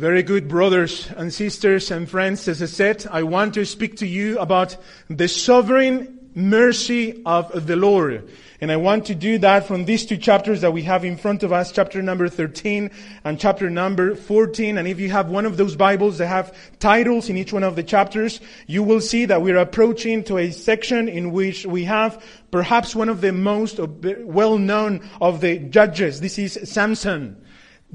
Very good, brothers and sisters and friends. As I said, I want to speak to you about the sovereign mercy of the Lord. And I want to do that from these two chapters that we have in front of us, chapter number 13 and chapter number 14. And if you have one of those Bibles that have titles in each one of the chapters, you will see that we're approaching to a section in which we have perhaps one of the most well known of the judges. This is Samson.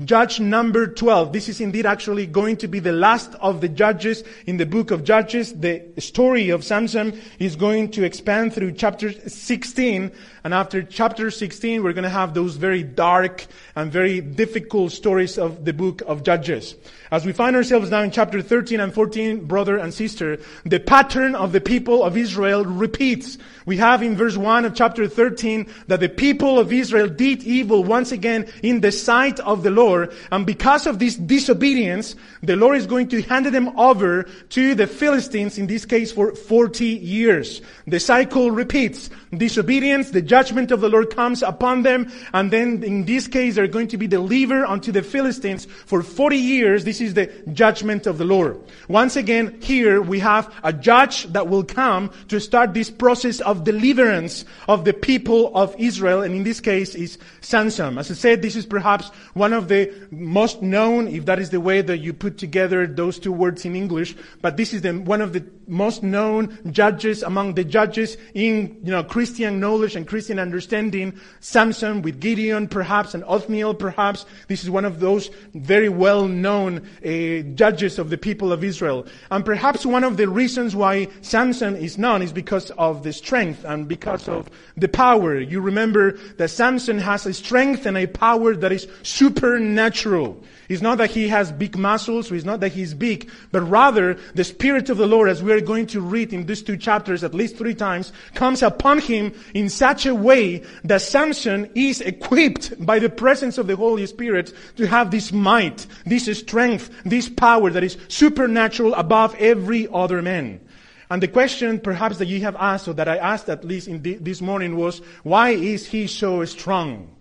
Judge number 12. This is indeed actually going to be the last of the judges in the book of Judges. The story of Samson is going to expand through chapter 16. And after chapter 16, we're going to have those very dark and very difficult stories of the book of Judges. As we find ourselves now in chapter 13 and 14, brother and sister, the pattern of the people of Israel repeats. We have in verse 1 of chapter 13 that the people of Israel did evil once again in the sight of the Lord. And because of this disobedience, the Lord is going to hand them over to the Philistines, in this case for 40 years. The cycle repeats. Disobedience, the judgment of the Lord comes upon them. And then in this case, they're going to be delivered unto the Philistines for 40 years. This is the judgment of the Lord. Once again, here we have a judge that will come to start this process of deliverance of the people of Israel. And in this case is Samson. As I said, this is perhaps one of the most known, if that is the way that you put together those two words in English, but this is the, one of the most known judges among the judges in, you know, Christian knowledge and Christian understanding. Samson with Gideon perhaps and Othniel perhaps. This is one of those very well known uh, judges of the people of Israel. And perhaps one of the reasons why Samson is known is because of the strength and because of the power. You remember that Samson has a strength and a power that is supernatural. It's not that he has big muscles, or it's not that he's big, but rather the Spirit of the Lord, as we're going to read in these two chapters at least three times, comes upon him in such a way that Samson is equipped by the presence of the Holy Spirit to have this might, this strength, this power that is supernatural above every other man. And the question perhaps that you have asked, or that I asked at least in this morning was, why is he so strong?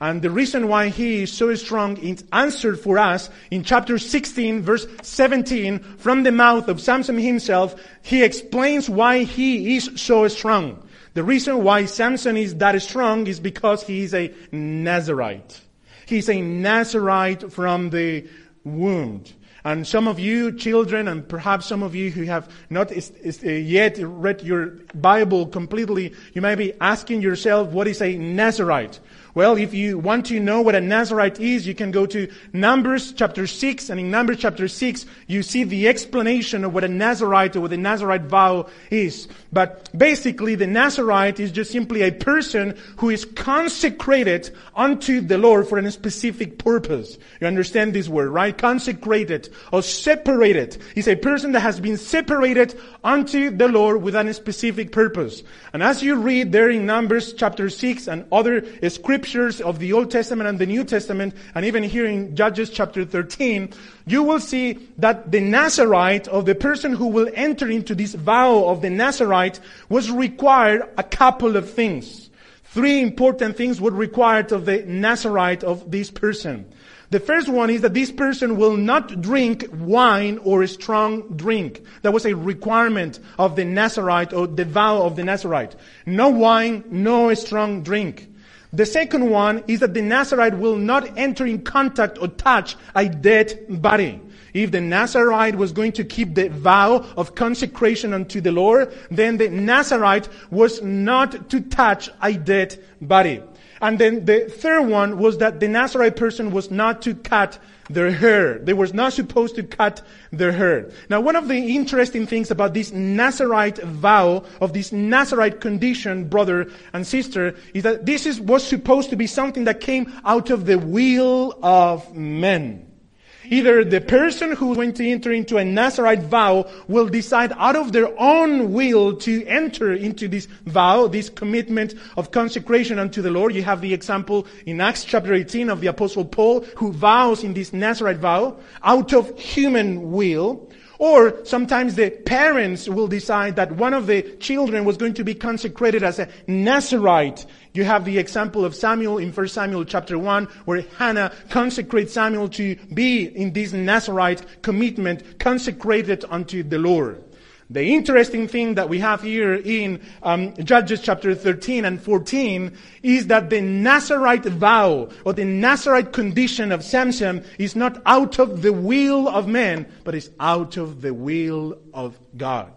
And the reason why he is so strong is answered for us in chapter 16 verse 17 from the mouth of Samson himself. He explains why he is so strong. The reason why Samson is that strong is because he is a Nazarite. He's a Nazarite from the womb. And some of you children, and perhaps some of you who have not uh, yet read your Bible completely, you may be asking yourself, what is a Nazarite? Well, if you want to know what a Nazarite is, you can go to Numbers chapter 6, and in Numbers chapter 6, you see the explanation of what a Nazarite or what a Nazarite vow is. But basically, the Nazarite is just simply a person who is consecrated unto the Lord for a specific purpose. You understand this word, right? Consecrated or separated. Is a person that has been separated unto the Lord with a specific purpose. And as you read there in Numbers chapter 6 and other scriptures, scriptures of the Old Testament and the New Testament, and even here in Judges chapter 13, you will see that the Nazarite, of the person who will enter into this vow of the Nazarite, was required a couple of things. Three important things were required of the Nazarite of this person. The first one is that this person will not drink wine or a strong drink. That was a requirement of the Nazarite or the vow of the Nazarite. No wine, no strong drink. The second one is that the Nazarite will not enter in contact or touch a dead body. If the Nazarite was going to keep the vow of consecration unto the Lord, then the Nazarite was not to touch a dead body. And then the third one was that the Nazarite person was not to cut their hair. They were not supposed to cut their hair. Now, one of the interesting things about this Nazarite vow, of this Nazarite condition, brother and sister, is that this is, was supposed to be something that came out of the will of men. Either the person who is going to enter into a Nazarite vow will decide out of their own will to enter into this vow, this commitment of consecration unto the Lord. You have the example in Acts chapter 18 of the apostle Paul who vows in this Nazarite vow out of human will. Or sometimes the parents will decide that one of the children was going to be consecrated as a Nazarite. You have the example of Samuel in 1 Samuel chapter 1 where Hannah consecrates Samuel to be in this Nazarite commitment consecrated unto the Lord. The interesting thing that we have here in um, Judges chapter 13 and 14 is that the Nazarite vow or the Nazarite condition of Samson is not out of the will of man, but is out of the will of God.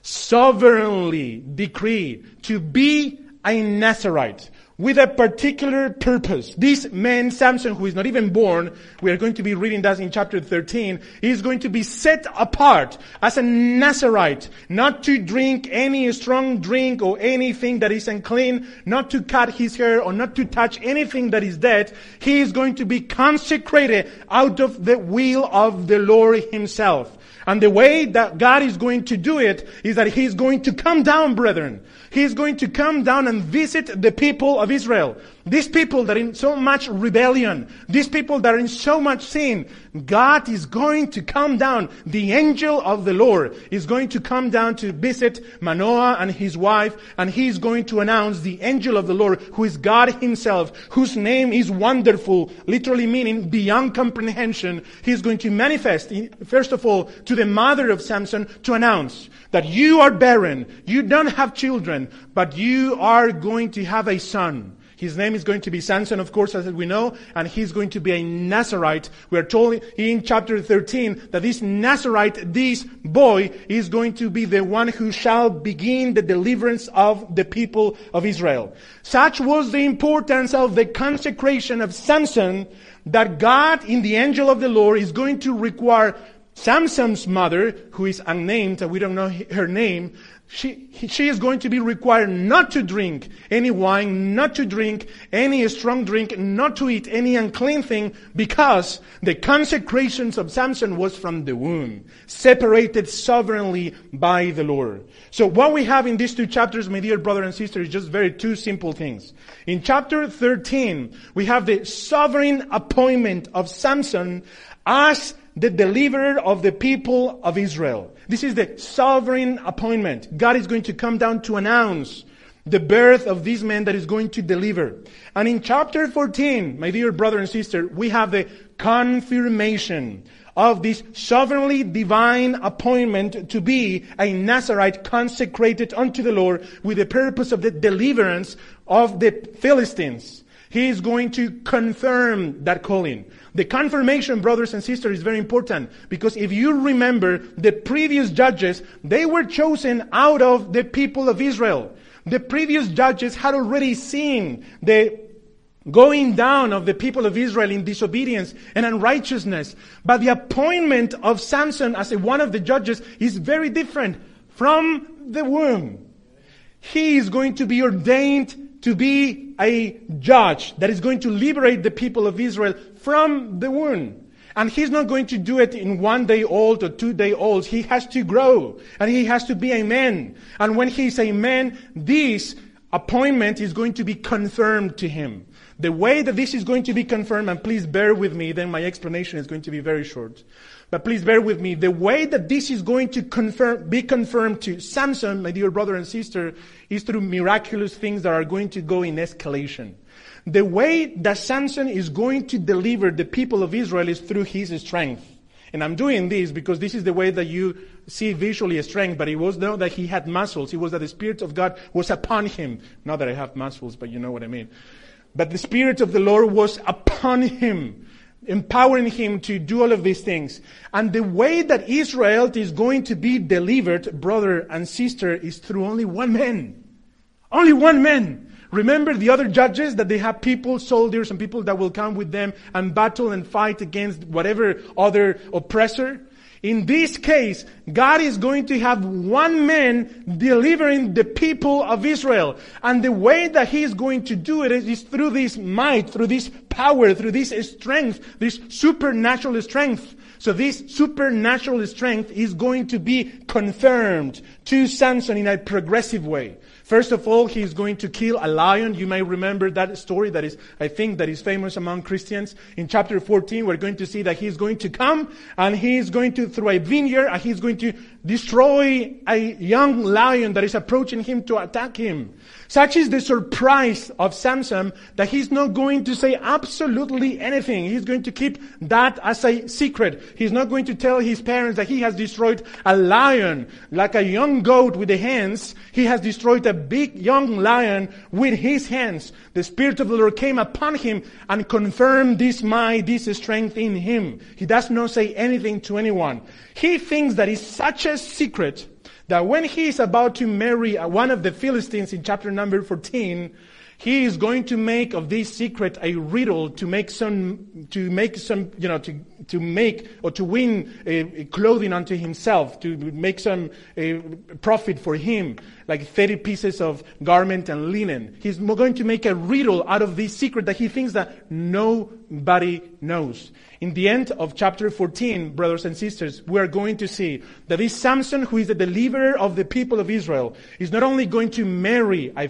Sovereignly decreed to be a Nazarite with a particular purpose. This man, Samson, who is not even born, we are going to be reading that in chapter 13, is going to be set apart as a Nazarite, not to drink any strong drink or anything that is unclean, not to cut his hair or not to touch anything that is dead. He is going to be consecrated out of the will of the Lord himself. And the way that God is going to do it is that He's going to come down, brethren. He's going to come down and visit the people of Israel. These people that are in so much rebellion, these people that are in so much sin, God is going to come down. The angel of the Lord is going to come down to visit Manoah and his wife, and he's going to announce the angel of the Lord, who is God himself, whose name is wonderful, literally meaning beyond comprehension. He's going to manifest, first of all, to the mother of Samson to announce that you are barren, you don't have children, but you are going to have a son. His name is going to be Samson, of course, as we know, and he's going to be a Nazarite. We are told in chapter 13 that this Nazarite, this boy, is going to be the one who shall begin the deliverance of the people of Israel. Such was the importance of the consecration of Samson that God, in the angel of the Lord, is going to require Samson's mother, who is unnamed, we don't know her name, she, she is going to be required not to drink any wine, not to drink any strong drink, not to eat any unclean thing, because the consecrations of Samson was from the womb, separated sovereignly by the Lord. So what we have in these two chapters, my dear brother and sister, is just very two simple things. In chapter 13, we have the sovereign appointment of Samson as the deliverer of the people of Israel. This is the sovereign appointment. God is going to come down to announce the birth of this man that is going to deliver. And in chapter 14, my dear brother and sister, we have the confirmation of this sovereignly divine appointment to be a Nazarite consecrated unto the Lord with the purpose of the deliverance of the Philistines. He is going to confirm that calling. The confirmation, brothers and sisters, is very important because if you remember the previous judges, they were chosen out of the people of Israel. The previous judges had already seen the going down of the people of Israel in disobedience and unrighteousness. But the appointment of Samson as one of the judges is very different from the womb. He is going to be ordained to be a judge that is going to liberate the people of Israel from the wound. And he's not going to do it in one day old or two day old. He has to grow and he has to be a man. And when he's a man, this appointment is going to be confirmed to him. The way that this is going to be confirmed, and please bear with me, then my explanation is going to be very short. But please bear with me. The way that this is going to confirm, be confirmed to Samson, my dear brother and sister, is through miraculous things that are going to go in escalation. The way that Samson is going to deliver the people of Israel is through his strength. And I'm doing this because this is the way that you see visually a strength, but it was not that he had muscles. It was that the Spirit of God was upon him. Not that I have muscles, but you know what I mean. But the Spirit of the Lord was upon him, empowering him to do all of these things. And the way that Israel is going to be delivered, brother and sister, is through only one man. Only one man Remember the other judges that they have people, soldiers, and people that will come with them and battle and fight against whatever other oppressor? In this case, God is going to have one man delivering the people of Israel. And the way that he is going to do it is through this might, through this power, through this strength, this supernatural strength. So this supernatural strength is going to be confirmed to Samson in a progressive way. First of all, he is going to kill a lion. You may remember that story that is, I think, that is famous among Christians. In chapter 14, we're going to see that he's going to come and he is going to, through a vineyard, and he's going to destroy a young lion that is approaching him to attack him. Such is the surprise of Samson that he's not going to say absolutely anything. He's going to keep that as a secret. He's not going to tell his parents that he has destroyed a lion, like a young goat with the hands. He has destroyed a big young lion with his hands. The Spirit of the Lord came upon him and confirmed this might, this strength in him. He does not say anything to anyone. He thinks that is such a secret that when he is about to marry uh, one of the Philistines in chapter number 14, he is going to make of this secret a riddle to make some, to make some, you know, to, to make or to win a, a clothing unto himself, to make some profit for him, like 30 pieces of garment and linen. He's going to make a riddle out of this secret that he thinks that nobody knows. In the end of chapter 14, brothers and sisters, we are going to see that this Samson, who is the deliverer of the people of Israel, is not only going to marry a,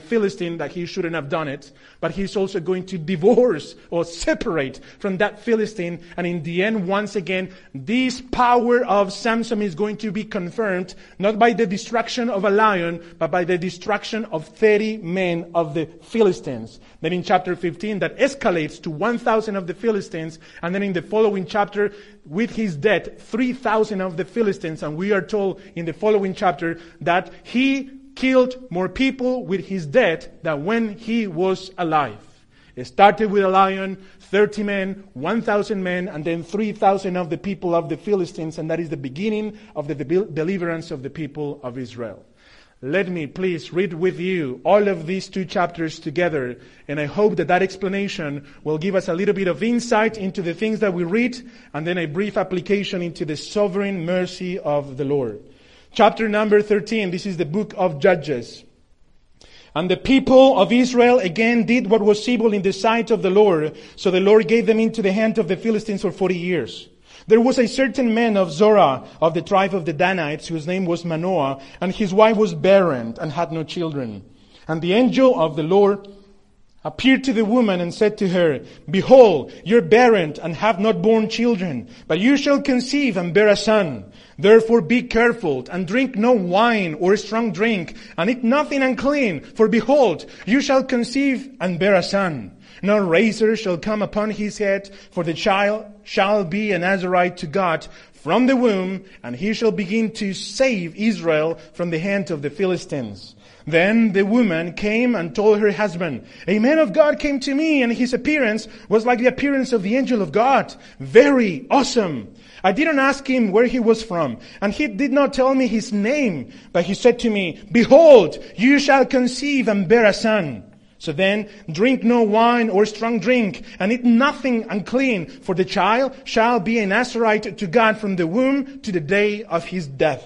Philistine that he shouldn't have done it, but he's also going to divorce or separate from that Philistine. And in the end, once again, this power of Samson is going to be confirmed, not by the destruction of a lion, but by the destruction of 30 men of the Philistines. Then in chapter 15, that escalates to 1,000 of the Philistines. And then in the following chapter, with his death, 3,000 of the Philistines. And we are told in the following chapter that he killed more people with his death than when he was alive. It started with a lion, 30 men, 1,000 men, and then 3,000 of the people of the Philistines, and that is the beginning of the deliverance of the people of Israel. Let me please read with you all of these two chapters together, and I hope that that explanation will give us a little bit of insight into the things that we read, and then a brief application into the sovereign mercy of the Lord. Chapter number 13, this is the book of Judges. And the people of Israel again did what was evil in the sight of the Lord. So the Lord gave them into the hand of the Philistines for 40 years. There was a certain man of Zorah of the tribe of the Danites whose name was Manoah and his wife was barren and had no children. And the angel of the Lord appeared to the woman and said to her, Behold, you're barren and have not borne children, but you shall conceive and bear a son. Therefore be careful and drink no wine or strong drink and eat nothing unclean. For behold, you shall conceive and bear a son. No razor shall come upon his head, for the child shall be an Nazarite to God from the womb, and he shall begin to save Israel from the hand of the Philistines. Then the woman came and told her husband, A man of God came to me, and his appearance was like the appearance of the angel of God. Very awesome. I didn't ask him where he was from, and he did not tell me his name, but he said to me, Behold, you shall conceive and bear a son. So then, drink no wine or strong drink, and eat nothing unclean, for the child shall be a Nazarite to God from the womb to the day of his death.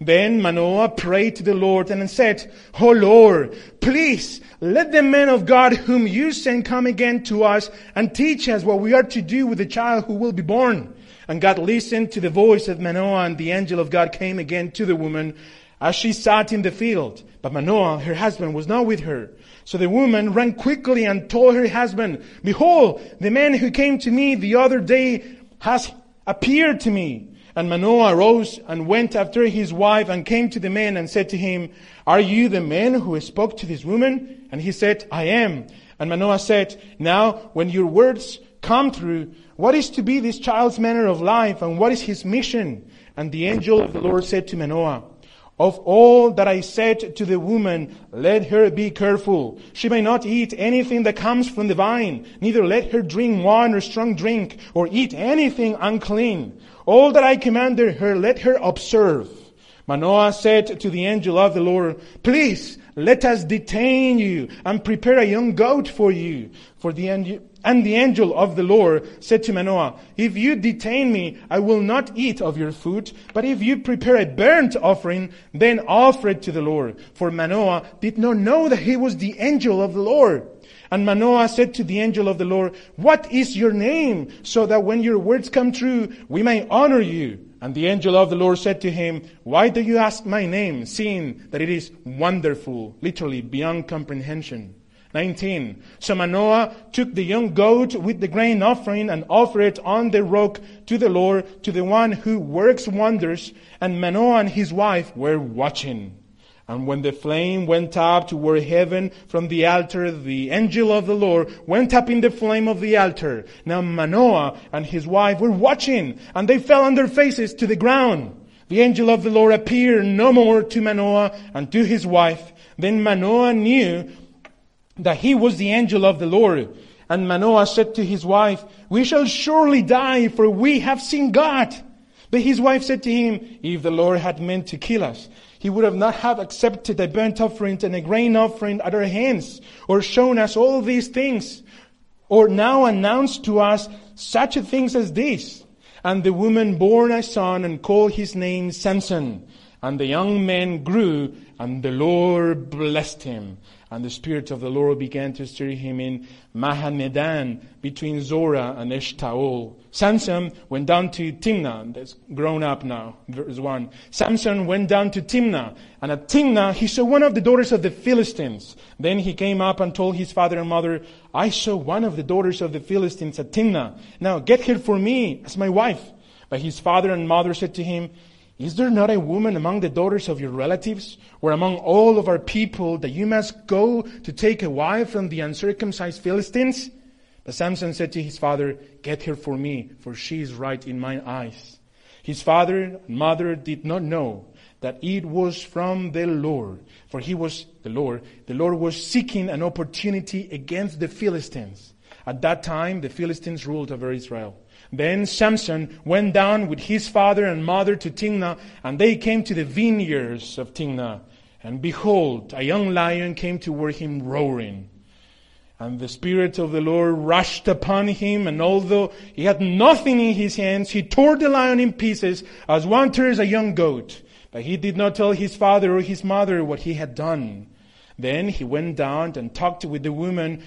Then Manoah prayed to the Lord and said, O Lord, please let the man of God whom you send come again to us and teach us what we are to do with the child who will be born. And God listened to the voice of Manoah and the angel of God came again to the woman as she sat in the field. But Manoah, her husband, was not with her. So the woman ran quickly and told her husband, Behold, the man who came to me the other day has appeared to me. And Manoah arose and went after his wife and came to the man and said to him, Are you the man who spoke to this woman? And he said, I am. And Manoah said, Now, when your words come true, what is to be this child's manner of life and what is his mission? And the angel of the Lord said to Manoah, of all that I said to the woman, let her be careful. She may not eat anything that comes from the vine, neither let her drink wine or strong drink, or eat anything unclean. All that I commanded her, let her observe. Manoah said to the angel of the Lord, Please let us detain you and prepare a young goat for you. For the and the angel of the Lord said to Manoah, If you detain me, I will not eat of your food, but if you prepare a burnt offering, then offer it to the Lord. For Manoah did not know that he was the angel of the Lord. And Manoah said to the angel of the Lord, What is your name? So that when your words come true, we may honor you. And the angel of the Lord said to him, Why do you ask my name, seeing that it is wonderful, literally beyond comprehension? 19. So Manoah took the young goat with the grain offering and offered it on the rock to the Lord, to the one who works wonders. And Manoah and his wife were watching. And when the flame went up toward heaven from the altar, the angel of the Lord went up in the flame of the altar. Now Manoah and his wife were watching, and they fell on their faces to the ground. The angel of the Lord appeared no more to Manoah and to his wife. Then Manoah knew that he was the angel of the Lord. And Manoah said to his wife, We shall surely die, for we have seen God. But his wife said to him, If the Lord had meant to kill us, he would have not have accepted a burnt offering and a grain offering at our hands, or shown us all these things, or now announced to us such things as this. And the woman bore a son and called his name Samson. And the young man grew, and the Lord blessed him. And the Spirit of the Lord began to stir him in Mahaneh-dan between Zorah and Eshtaol. Samson went down to Timnah. That's grown up now. Verse 1. Samson went down to Timnah. And at Timnah, he saw one of the daughters of the Philistines. Then he came up and told his father and mother, I saw one of the daughters of the Philistines at Timnah. Now get her for me as my wife. But his father and mother said to him, is there not a woman among the daughters of your relatives, or among all of our people, that you must go to take a wife from the uncircumcised Philistines? But Samson said to his father, Get her for me, for she is right in my eyes. His father and mother did not know that it was from the Lord, for he was the Lord. The Lord was seeking an opportunity against the Philistines. At that time, the Philistines ruled over Israel. Then Samson went down with his father and mother to Timnah, and they came to the vineyards of Timnah. And behold, a young lion came toward him roaring. And the Spirit of the Lord rushed upon him, and although he had nothing in his hands, he tore the lion in pieces as one tears a young goat. But he did not tell his father or his mother what he had done. Then he went down and talked with the woman,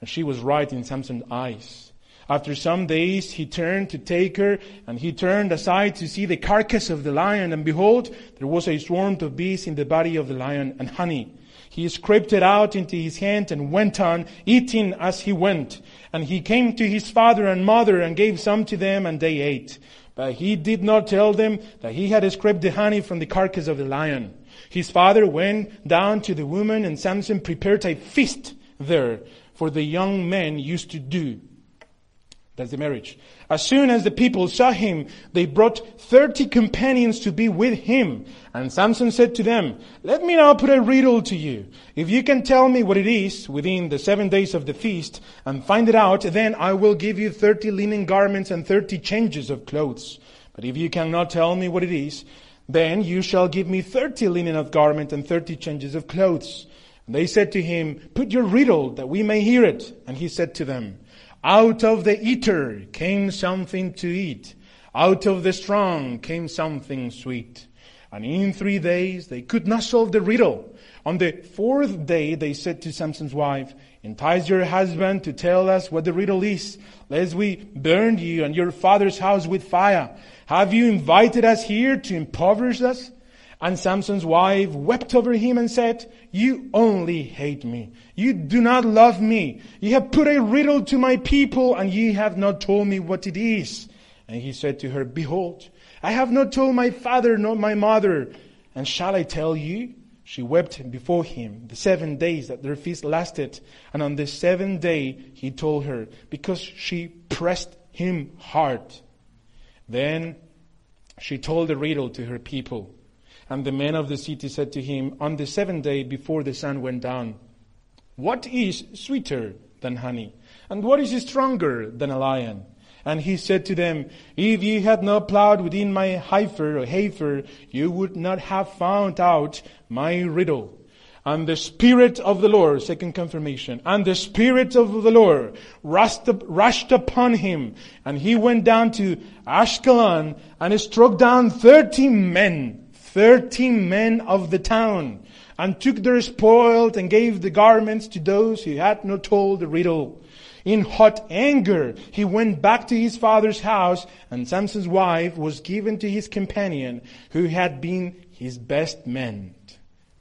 and she was right in Samson's eyes. After some days, he turned to take her, and he turned aside to see the carcass of the lion, and behold, there was a swarm of bees in the body of the lion, and honey. He scraped it out into his hand and went on, eating as he went. And he came to his father and mother and gave some to them, and they ate. But he did not tell them that he had scraped the honey from the carcass of the lion. His father went down to the woman, and Samson prepared a feast there, for the young men used to do. That's the marriage. As soon as the people saw him, they brought 30 companions to be with him. And Samson said to them, Let me now put a riddle to you. If you can tell me what it is within the seven days of the feast and find it out, then I will give you 30 linen garments and 30 changes of clothes. But if you cannot tell me what it is, then you shall give me 30 linen of garment and 30 changes of clothes. And they said to him, Put your riddle that we may hear it. And he said to them, out of the eater came something to eat. Out of the strong came something sweet. And in three days they could not solve the riddle. On the fourth day they said to Samson's wife, Entice your husband to tell us what the riddle is, lest we burn you and your father's house with fire. Have you invited us here to impoverish us? And Samson's wife wept over him and said, You only hate me. You do not love me. You have put a riddle to my people and ye have not told me what it is. And he said to her, Behold, I have not told my father nor my mother. And shall I tell you? She wept before him the seven days that their feast lasted. And on the seventh day he told her because she pressed him hard. Then she told the riddle to her people. And the men of the city said to him on the seventh day before the sun went down, What is sweeter than honey? And what is stronger than a lion? And he said to them, If ye had not plowed within my heifer or heifer, you would not have found out my riddle. And the Spirit of the Lord, second confirmation, and the Spirit of the Lord rushed, rushed upon him, and he went down to Ashkelon and struck down thirty men, thirty men of the town, and took their spoil and gave the garments to those who had not told the riddle. In hot anger, he went back to his father's house, and Samson's wife was given to his companion, who had been his best man,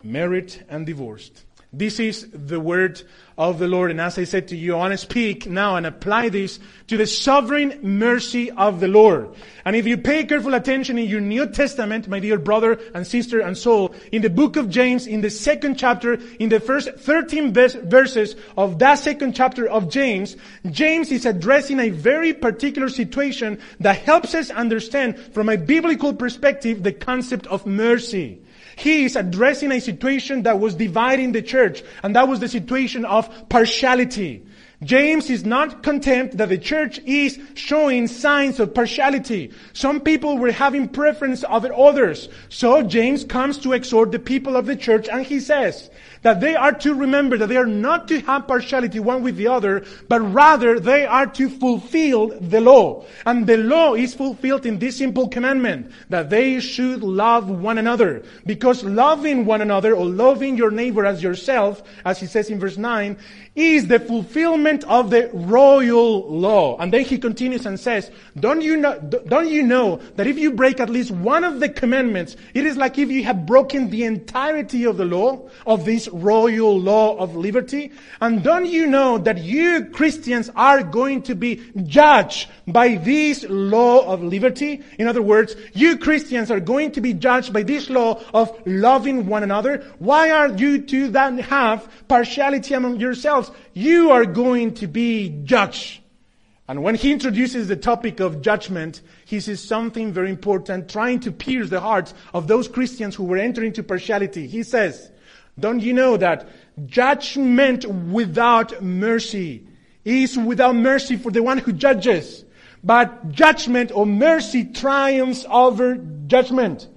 married and divorced. This is the word of the Lord. And as I said to you, I want to speak now and apply this to the sovereign mercy of the Lord. And if you pay careful attention in your New Testament, my dear brother and sister and soul, in the book of James, in the second chapter, in the first 13 verses of that second chapter of James, James is addressing a very particular situation that helps us understand from a biblical perspective the concept of mercy. He is addressing a situation that was dividing the church, and that was the situation of partiality. James is not content that the church is showing signs of partiality. Some people were having preference over others. So James comes to exhort the people of the church and he says, that they are to remember that they are not to have partiality one with the other, but rather they are to fulfill the law. And the law is fulfilled in this simple commandment, that they should love one another. Because loving one another or loving your neighbor as yourself, as he says in verse 9, is the fulfillment of the royal law. And then he continues and says, don't you know, don't you know that if you break at least one of the commandments, it is like if you have broken the entirety of the law, of this royal law of liberty? And don't you know that you Christians are going to be judged by this law of liberty? In other words, you Christians are going to be judged by this law of loving one another. Why are you to then have partiality among yourselves? You are going to be judged. And when he introduces the topic of judgment, he says something very important, trying to pierce the hearts of those Christians who were entering into partiality. He says, don't you know that judgment without mercy is without mercy for the one who judges? But judgment or mercy triumphs over judgment.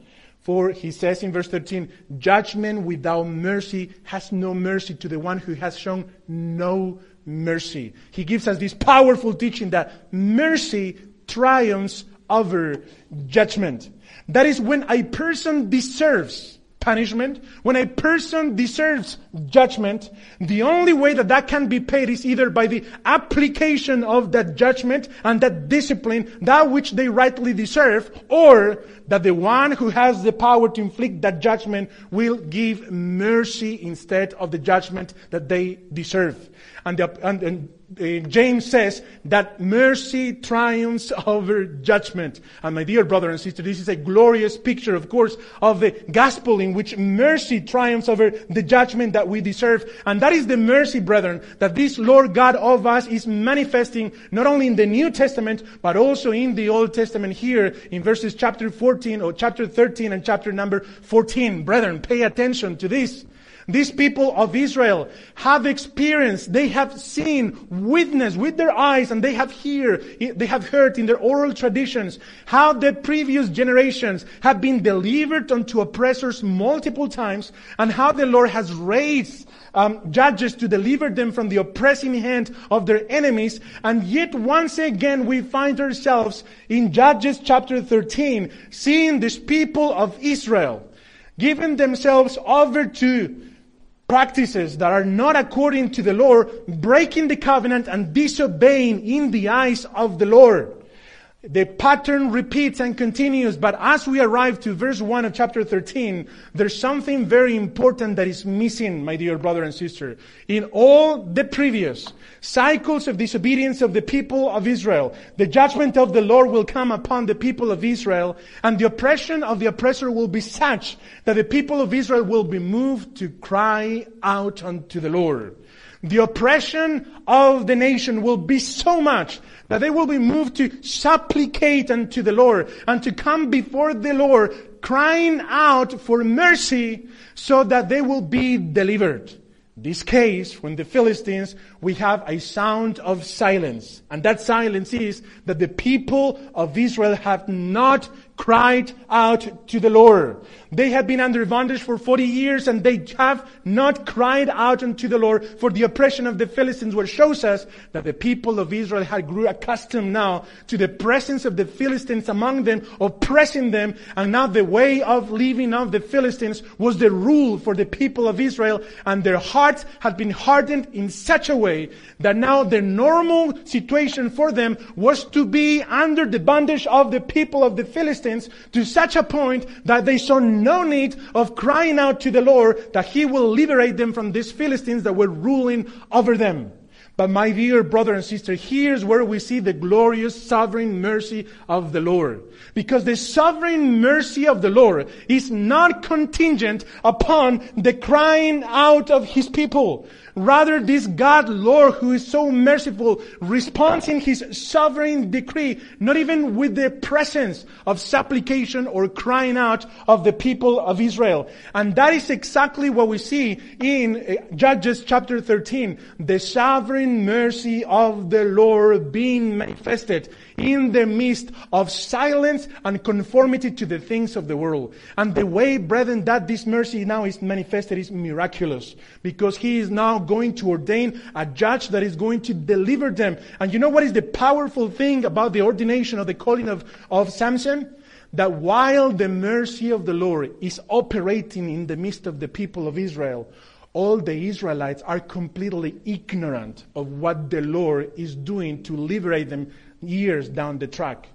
For he says in verse 13, judgment without mercy has no mercy to the one who has shown no mercy. He gives us this powerful teaching that mercy triumphs over judgment. That is when a person deserves punishment, when a person deserves judgment, the only way that that can be paid is either by the application of that judgment and that discipline, that which they rightly deserve, or that the one who has the power to inflict that judgment will give mercy instead of the judgment that they deserve. And, the, and, and uh, James says that mercy triumphs over judgment. And my dear brother and sister, this is a glorious picture, of course, of the gospel in which mercy triumphs over the judgment that we deserve. And that is the mercy, brethren, that this Lord God of us is manifesting not only in the New Testament, but also in the Old Testament here in verses chapter 14 or chapter 13 and chapter number 14. Brethren, pay attention to this. These people of Israel have experienced, they have seen, witnessed with their eyes, and they have heard, they have heard in their oral traditions how the previous generations have been delivered unto oppressors multiple times, and how the Lord has raised um, judges to deliver them from the oppressing hand of their enemies. And yet once again we find ourselves in Judges chapter 13, seeing this people of Israel giving themselves over to practices that are not according to the Lord, breaking the covenant and disobeying in the eyes of the Lord. The pattern repeats and continues, but as we arrive to verse 1 of chapter 13, there's something very important that is missing, my dear brother and sister. In all the previous cycles of disobedience of the people of Israel, the judgment of the Lord will come upon the people of Israel, and the oppression of the oppressor will be such that the people of Israel will be moved to cry out unto the Lord. The oppression of the nation will be so much that they will be moved to supplicate unto the Lord and to come before the Lord crying out for mercy so that they will be delivered. This case, when the Philistines we have a sound of silence. And that silence is that the people of Israel have not cried out to the Lord. They have been under bondage for 40 years and they have not cried out unto the Lord for the oppression of the Philistines, which shows us that the people of Israel had grew accustomed now to the presence of the Philistines among them, oppressing them, and now the way of living of the Philistines was the rule for the people of Israel, and their hearts had been hardened in such a way that now the normal situation for them was to be under the bondage of the people of the Philistines to such a point that they saw no need of crying out to the Lord that He will liberate them from these Philistines that were ruling over them. But my dear brother and sister, here's where we see the glorious sovereign mercy of the Lord. Because the sovereign mercy of the Lord is not contingent upon the crying out of His people. Rather, this God, Lord, who is so merciful, responds in His sovereign decree, not even with the presence of supplication or crying out of the people of Israel. And that is exactly what we see in uh, Judges chapter 13. The sovereign mercy of the Lord being manifested in the midst of silence and conformity to the things of the world. And the way, brethren, that this mercy now is manifested is miraculous because He is now going to ordain a judge that is going to deliver them. And you know what is the powerful thing about the ordination of the calling of, of Samson? That while the mercy of the Lord is operating in the midst of the people of Israel, all the Israelites are completely ignorant of what the Lord is doing to liberate them years down the track.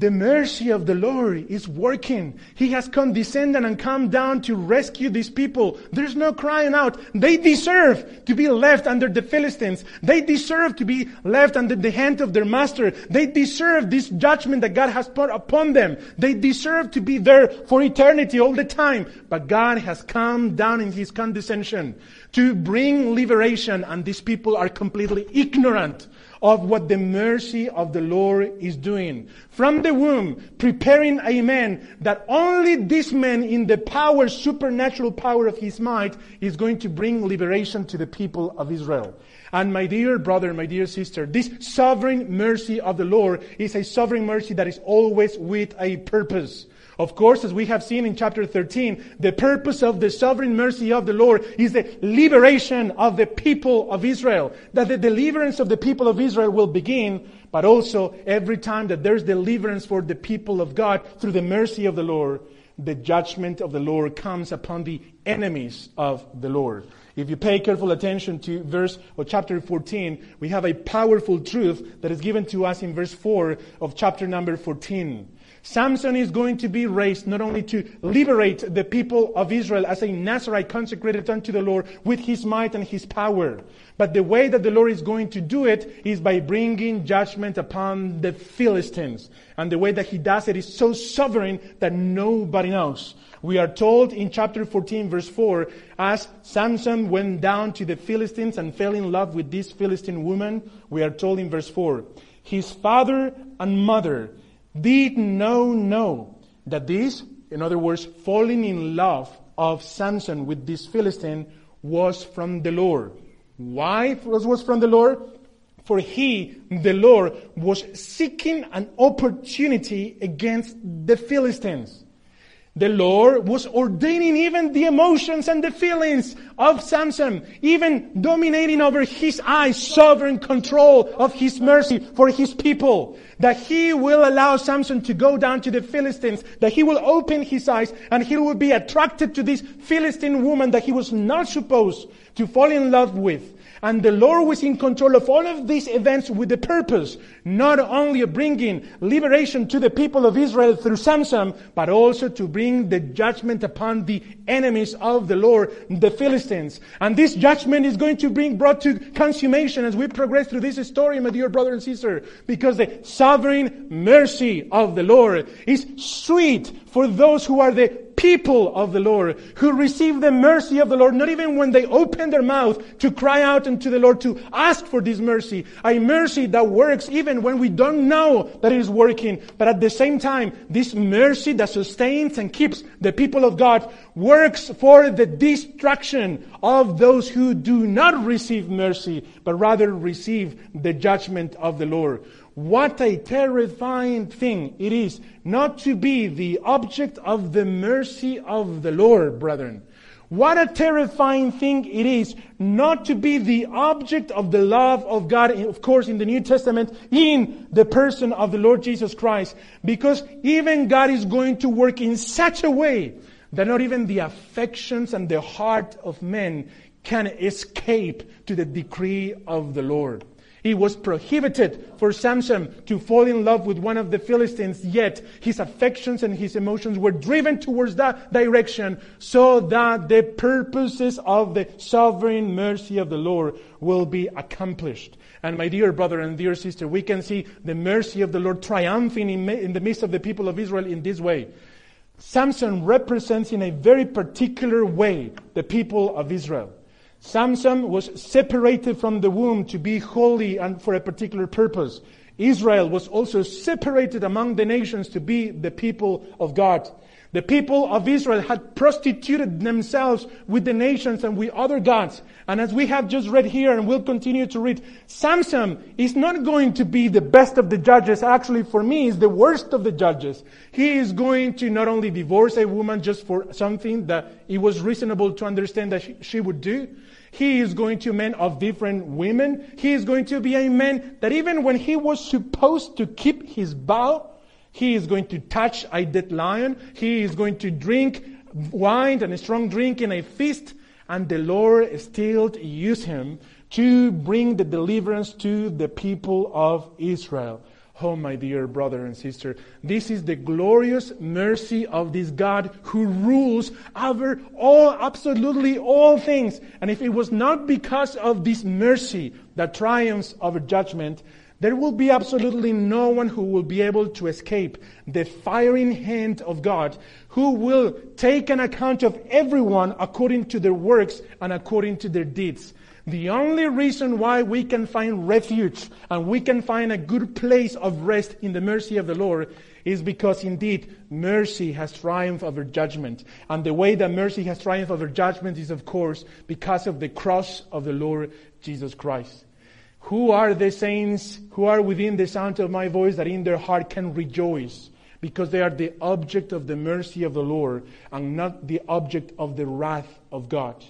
The mercy of the Lord is working. He has condescended and come down to rescue these people. There's no crying out. They deserve to be left under the Philistines. They deserve to be left under the hand of their master. They deserve this judgment that God has put upon them. They deserve to be there for eternity all the time. But God has come down in His condescension to bring liberation and these people are completely ignorant of what the mercy of the Lord is doing. From the womb, preparing a man that only this man in the power, supernatural power of his might is going to bring liberation to the people of Israel. And my dear brother, my dear sister, this sovereign mercy of the Lord is a sovereign mercy that is always with a purpose. Of course, as we have seen in chapter 13, the purpose of the sovereign mercy of the Lord is the liberation of the people of Israel. That the deliverance of the people of Israel will begin, but also every time that there's deliverance for the people of God through the mercy of the Lord, the judgment of the Lord comes upon the enemies of the Lord. If you pay careful attention to verse or chapter 14, we have a powerful truth that is given to us in verse 4 of chapter number 14. Samson is going to be raised not only to liberate the people of Israel as a Nazarite consecrated unto the Lord with his might and his power, but the way that the Lord is going to do it is by bringing judgment upon the Philistines. And the way that he does it is so sovereign that nobody knows. We are told in chapter 14 verse 4, as Samson went down to the Philistines and fell in love with this Philistine woman, we are told in verse 4, his father and mother did no know that this, in other words, falling in love of Samson with this Philistine was from the Lord. Why was from the Lord? For he, the Lord, was seeking an opportunity against the Philistines. The Lord was ordaining even the emotions and the feelings of Samson, even dominating over his eyes, sovereign control of his mercy for his people. That he will allow Samson to go down to the Philistines, that he will open his eyes and he will be attracted to this Philistine woman that he was not supposed to fall in love with. And the Lord was in control of all of these events with the purpose, not only of bringing liberation to the people of Israel through Samson, but also to bring the judgment upon the enemies of the Lord, the Philistines. And this judgment is going to bring brought to consummation as we progress through this story, my dear brother and sister, because the sovereign mercy of the Lord is sweet for those who are the people of the Lord who receive the mercy of the Lord, not even when they open their mouth to cry out unto the Lord to ask for this mercy. A mercy that works even when we don't know that it is working. But at the same time, this mercy that sustains and keeps the people of God works for the destruction of those who do not receive mercy, but rather receive the judgment of the Lord. What a terrifying thing it is not to be the object of the mercy of the Lord, brethren. What a terrifying thing it is not to be the object of the love of God, of course, in the New Testament, in the person of the Lord Jesus Christ. Because even God is going to work in such a way that not even the affections and the heart of men can escape to the decree of the Lord. It was prohibited for Samson to fall in love with one of the Philistines, yet his affections and his emotions were driven towards that direction so that the purposes of the sovereign mercy of the Lord will be accomplished. And my dear brother and dear sister, we can see the mercy of the Lord triumphing in the midst of the people of Israel in this way. Samson represents in a very particular way the people of Israel. Samson was separated from the womb to be holy and for a particular purpose. Israel was also separated among the nations to be the people of God. The people of Israel had prostituted themselves with the nations and with other gods. And as we have just read here and will continue to read, Samson is not going to be the best of the judges. Actually, for me, is the worst of the judges. He is going to not only divorce a woman just for something that it was reasonable to understand that she would do. He is going to men of different women. He is going to be a man that even when he was supposed to keep his vow, he is going to touch a dead lion. He is going to drink wine and a strong drink in a feast. And the Lord still used him to bring the deliverance to the people of Israel. Oh, my dear brother and sister, this is the glorious mercy of this God who rules over all, absolutely all things. And if it was not because of this mercy that triumphs over judgment, there will be absolutely no one who will be able to escape the firing hand of God, who will take an account of everyone according to their works and according to their deeds. The only reason why we can find refuge and we can find a good place of rest in the mercy of the Lord is because indeed mercy has triumphed over judgment. And the way that mercy has triumphed over judgment is, of course, because of the cross of the Lord Jesus Christ. Who are the saints who are within the sound of my voice that in their heart can rejoice? Because they are the object of the mercy of the Lord and not the object of the wrath of God.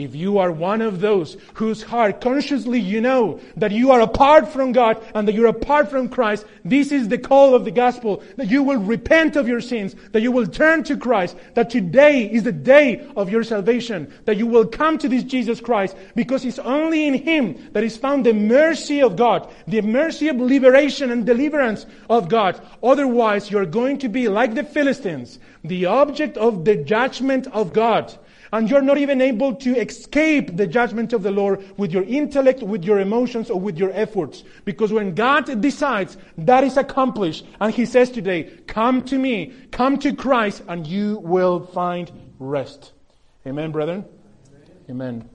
If you are one of those whose heart consciously you know that you are apart from God and that you're apart from Christ, this is the call of the gospel that you will repent of your sins, that you will turn to Christ, that today is the day of your salvation, that you will come to this Jesus Christ because it's only in Him that is found the mercy of God, the mercy of liberation and deliverance of God. Otherwise, you're going to be like the Philistines, the object of the judgment of God and you're not even able to escape the judgment of the Lord with your intellect, with your emotions, or with your efforts. Because when God decides, that is accomplished. And He says today, come to me, come to Christ, and you will find rest. Amen, brethren? Amen. Amen.